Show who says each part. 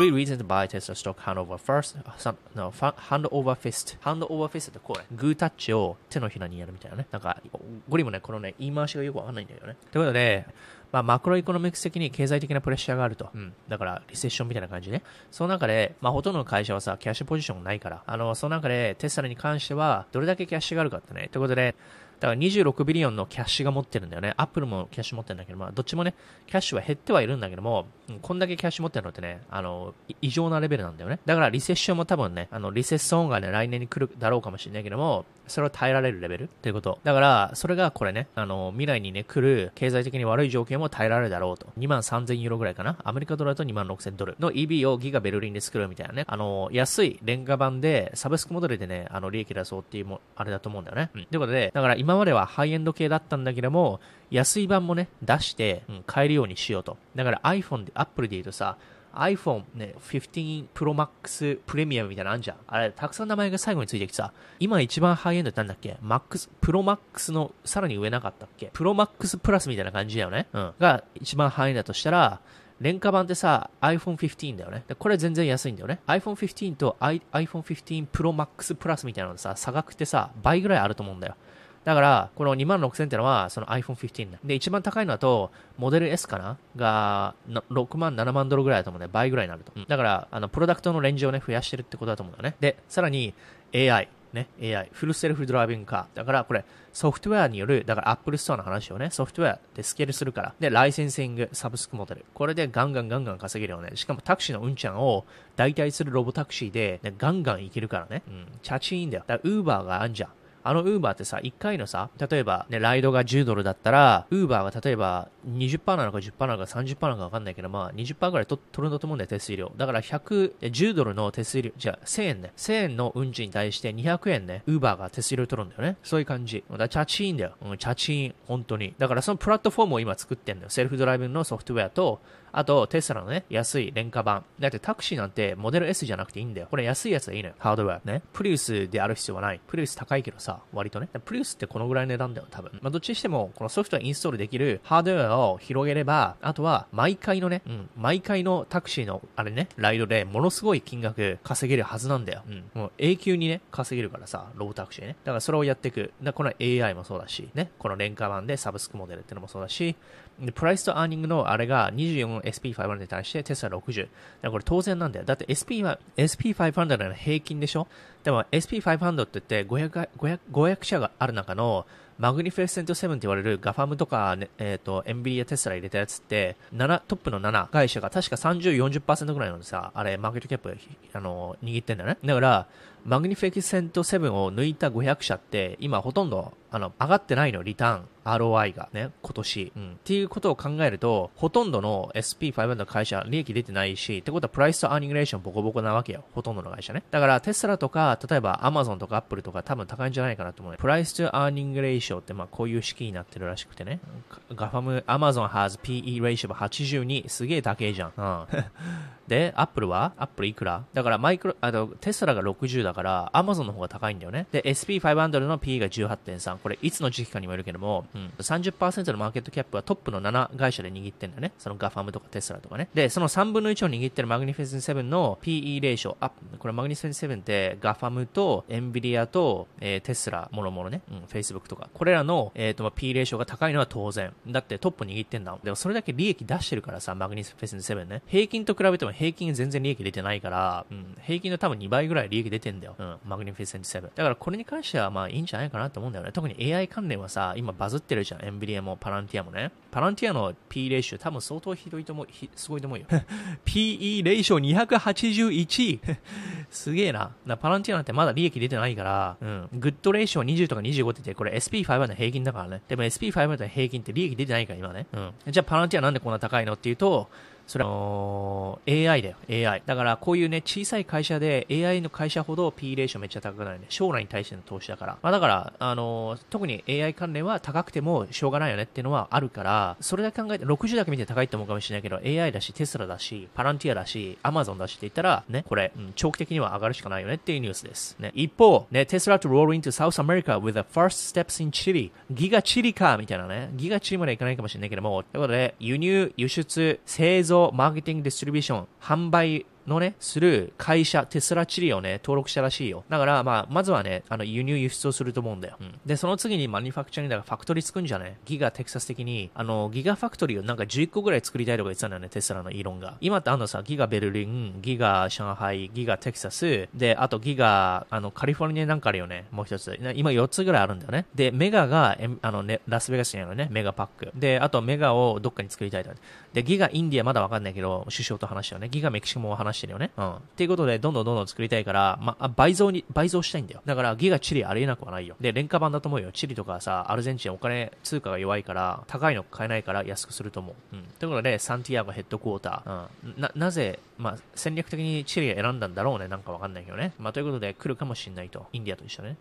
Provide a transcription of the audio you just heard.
Speaker 1: Three reasons to buy Tesla stock hand over first, some, no, hand over fist. hand over fist ってこうね、グータッチを手のひらにやるみたいなね。なんか、ゴリもね、このね、言い回しがよくわかんないんだよね。ということで、まあ、マクロエコノミクス的に経済的なプレッシャーがあると。うん。だから、リセッションみたいな感じね。その中で、まあ、ほとんどの会社はさ、キャッシュポジションがないから、あの、その中で、テスラに関しては、どれだけキャッシュがあるかってね。ということで、だから26 billion のキャッシュが持ってるんだよね。アップルもキャッシュ持ってるんだけど、まあ、どっちもね、キャッシュは減ってはいるんだけども、こんだけキャッシュ持ってるのってね、あの、異常なレベルなんだよね。だからリセッションも多分ね、あの、リセッションがね、来年に来るだろうかもしれないけども、それを耐えられるレベルということ。だから、それがこれね、あの、未来にね、来る経済的に悪い条件も耐えられるだろうと。2万3000ユーロぐらいかな。アメリカドルだと2万6000ドルの EB をギガベルリンで作るみたいなね。あの、安い廉価版で、サブスクモデルでね、あの、利益出そうっていうも、あれだと思うんだよね。うん。ということで、だから今今まではハイエンド系だったんだけども、安い版もね、出して、うん、買えるようにしようと。だから iPhone で、Apple で言うとさ、iPhone ね、15 Pro Max プレミアムみたいなのあんじゃん。あれ、たくさん名前が最後についてきてさ、今一番ハイエンドってなんだっけ ?Max、Pro Max のさらに上なかったっけ ?Pro Max プラスみたいな感じだよね。うん。が一番ハイエンドだとしたら、廉価版ってさ、iPhone 15だよね。これ全然安いんだよね。iPhone 15と iPhone 15 Pro Max プラスみたいなのさ、差額ってさ、倍ぐらいあると思うんだよ。だから、この2万6000ってのは、その iPhone 15で、一番高いのだと、モデル S かな？が、6万、7万ドルぐらいだと思うね。倍ぐらいになると。だから、あの、プロダクトのレンジをね、増やしてるってことだと思うんだよね。で、さらに、AI。ね、AI。フルセルフドライビングカー。だから、これ、ソフトウェアによる、だから Apple Store の話をね、ソフトウェアでスケールするから。で、ライセンシング、サブスクモデル。これでガンガンガンガン稼げるよね。しかもタクシーのうんちゃんを代替するロボタクシーで、ね、ガンガンいけるからね。うん。チャチーンだよ。だから、ウーバーがあんじゃん。あのウーバーってさ、1回のさ、例えばね、ライドが10ドルだったら、ウーバーが例えば20%なのか10%なのか30%なのかわかんないけど、まあ20%ぐらい取るんだと思うんだよ、手数料。だから100、10ドルの手数料、じゃあ1000円ね。1000円の運賃に対して200円ね、ウーバーが手数料取るんだよね。そういう感じ。だからチャチーンだよ。うん、チャチーン、本当に。だからそのプラットフォームを今作ってんだよ。セルフドライブのソフトウェアと、あと、テスラのね、安い廉価版。だってタクシーなんてモデル S じゃなくていいんだよ。これ安いやつでいいのよ。ハードウェア。ね。プリウスである必要はない。プリウス高いけどさ、割とね。プリウスってこのぐらいの値段だよ、多分。まあ、どっちにしても、このソフトウェアインストールできるハードウェアを広げれば、あとは、毎回のね、うん、毎回のタクシーの、あれね、ライドでものすごい金額稼げるはずなんだよ。うん。もう永久にね、稼げるからさ、ロータクシーね。だからそれをやっていく。だこの AI もそうだし、ね。この廉価版でサブスクモデルってのもそうだし、で、プライスとアーニングのあれが 24SP500 に対してテスラ60。だからこれ当然なんだよ。だって SP は、SP500 の平均でしょ？でも SP500 って言って500、500、500社がある中のマグニフェセント7って言われるガファムとか、ね、えっ、ー、と、エンビリアテスラ入れたやつって、7、トップの7会社が確か30、40%ぐらいのさ、あれ、マーケットキャップ、あの、握ってんだね。だから、 Magnificent 7を抜いた500社って、今ほとんど、あの、上がってないの、リターン。ROI がね、今年。うん。っていうことを考えると、ほとんどの SP500 の会社、利益出てないし、ってことは price to earning ratio ボコボコなわけよ。ほとんどの会社ね。だからテスラとか、例えば Amazon とか Apple とか多分高いんじゃないかなと思う。 price to earning ratio ってまあこういう式になってるらしくてね。ガファム、Amazon has PE ratio 82、すげえ高いじゃん。うん。で、アップルはアップルいくら？だからマイクロ、あの、テスラが60だから、アマゾンの方が高いんだよね。で、SP500 の P が18.3。これ、いつの時期かにもよるけども、うん、30%のマーケットキャップはトップの7会社で握ってんだよね。そのガファムとかテスラとかね。で、その3分の1を握ってるマグニフィセン7の PE レーション、あ、これ Magnificent 7ってガファムと NVIDIA と、えー、テスラ、もろもろね、うん、Facebook とか。これらの、えっ、ー、と、P レーションが高いのは当然。だってトップ握ってんだでもそれだけ利益出してるからさ、 Magnificent 7ね。平均と比べても平均全然利益出てないから、うん、平均の多分2倍ぐらい利益出てんだよ。うん、 Magnificent 7。だからこれに関してはまあいいんじゃないかなと思うんだよね。特に AI 関連はさ、今バズってるじゃん。 NVIDIA もパランティアもね。パランティアの P レーション多分相当ひどいと思う、すごいと思うよ。PE レーション 281! すげえな。なパランティアなんてまだ利益出てないから、うん。グッドレーション20とか25って言って、これ SP5 の平均だからね。でも SP5 の平均って利益出てないから今ね。うん。じゃあパランティアなんでこんな高いの？っていうと、それは AI だよ、AI。だからこういうね、小さい会社で AI の会社ほど P レーションめっちゃ高くなるね。将来に対しての投資だから。まあだから、あのー、特に AI 関連は高くてもしょうがないよねっていうのはあるから、それだけ考えて、60だけ見て高いと思うかもしれないけど、AI だし、テスラだし、パランティアだし、アマゾンだしって言ったら、ね、これ、うん、長期的には上がるしかないよねっていうニュースです。ね、一方、ね、テスラと roll into South America with the first steps in Chile。ギガチリかみたいなね。ギガチリまでいかないかもしれないけども、ということで、輸入、輸出、製造、マーケティング、ディストリビューション、販売のね、する会社、テスラチリをね、登録したらしいよ。だから、まあ、まずはね、あの、輸入輸出をすると思うんだよ。うん、で、その次にマニファクチャリンだからファクトリー作るんじゃね？ギガテキサス的に、あの、ギガファクトリーをなんか11個ぐらい作りたいとか言ってたんだよね、テスラのイーロンが。今ってあのさ、ギガベルリン、ギガ上海、ギガテキサス、で、あとギガ、あの、カリフォルニアなんかあるよね、もう一つ。今4つぐらいあるんだよね。で、メガが、あのね、ラスベガスにあるね、メガパック。で、あとメガをどっかに作りたいと。で、ギガインディアまだわかんないけど、首相と話したよね。ギガメキシコも話してるよね。うん。っていうことで、どんどんどんどん作りたいから、まあ、倍増に、倍増したいんだよ。だから、ギガチリありえなくはないよ。で、廉価版だと思うよ。チリとかさ、アルゼンチンお金、通貨が弱いから、高いの買えないから安くすると思う。うん。ということで、サンティアゴヘッドクォーター。うん。な、なぜ、まあ、戦略的にチリを選んだんだろうね。なんかわかんないけどね。まあ、ということで、来るかもしんないと。インディアと一緒ね。